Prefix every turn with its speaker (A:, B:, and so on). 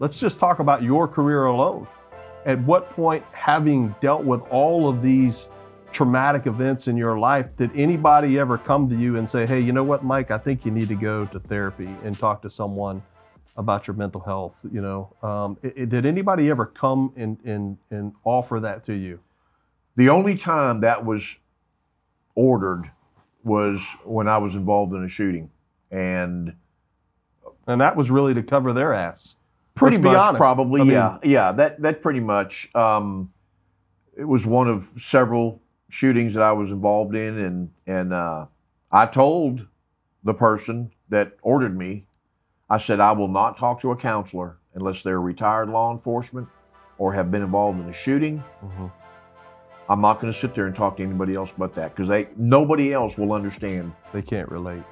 A: let's just talk about your career alone. At what point, having dealt with all of these traumatic events in your life, did anybody ever come to you and say, hey, you know what, Mike, I think you need to go to therapy and talk to someone about your mental health? You know, um, it- it- did anybody ever come and, and, and offer that to you?
B: The only time that was ordered was when I was involved in a shooting, and
A: And that was really to cover their ass.
B: Pretty much
A: honest.
B: probably
A: I mean-
B: yeah yeah that that pretty much um, it was one of several shootings that I was involved in, and and uh, I told the person that ordered me, I said I will not talk to a counselor unless they're retired law enforcement or have been involved in a shooting.
A: Mhm.
B: I'm not going to sit there and talk to anybody else but that because they nobody else will understand.
A: They can't relate.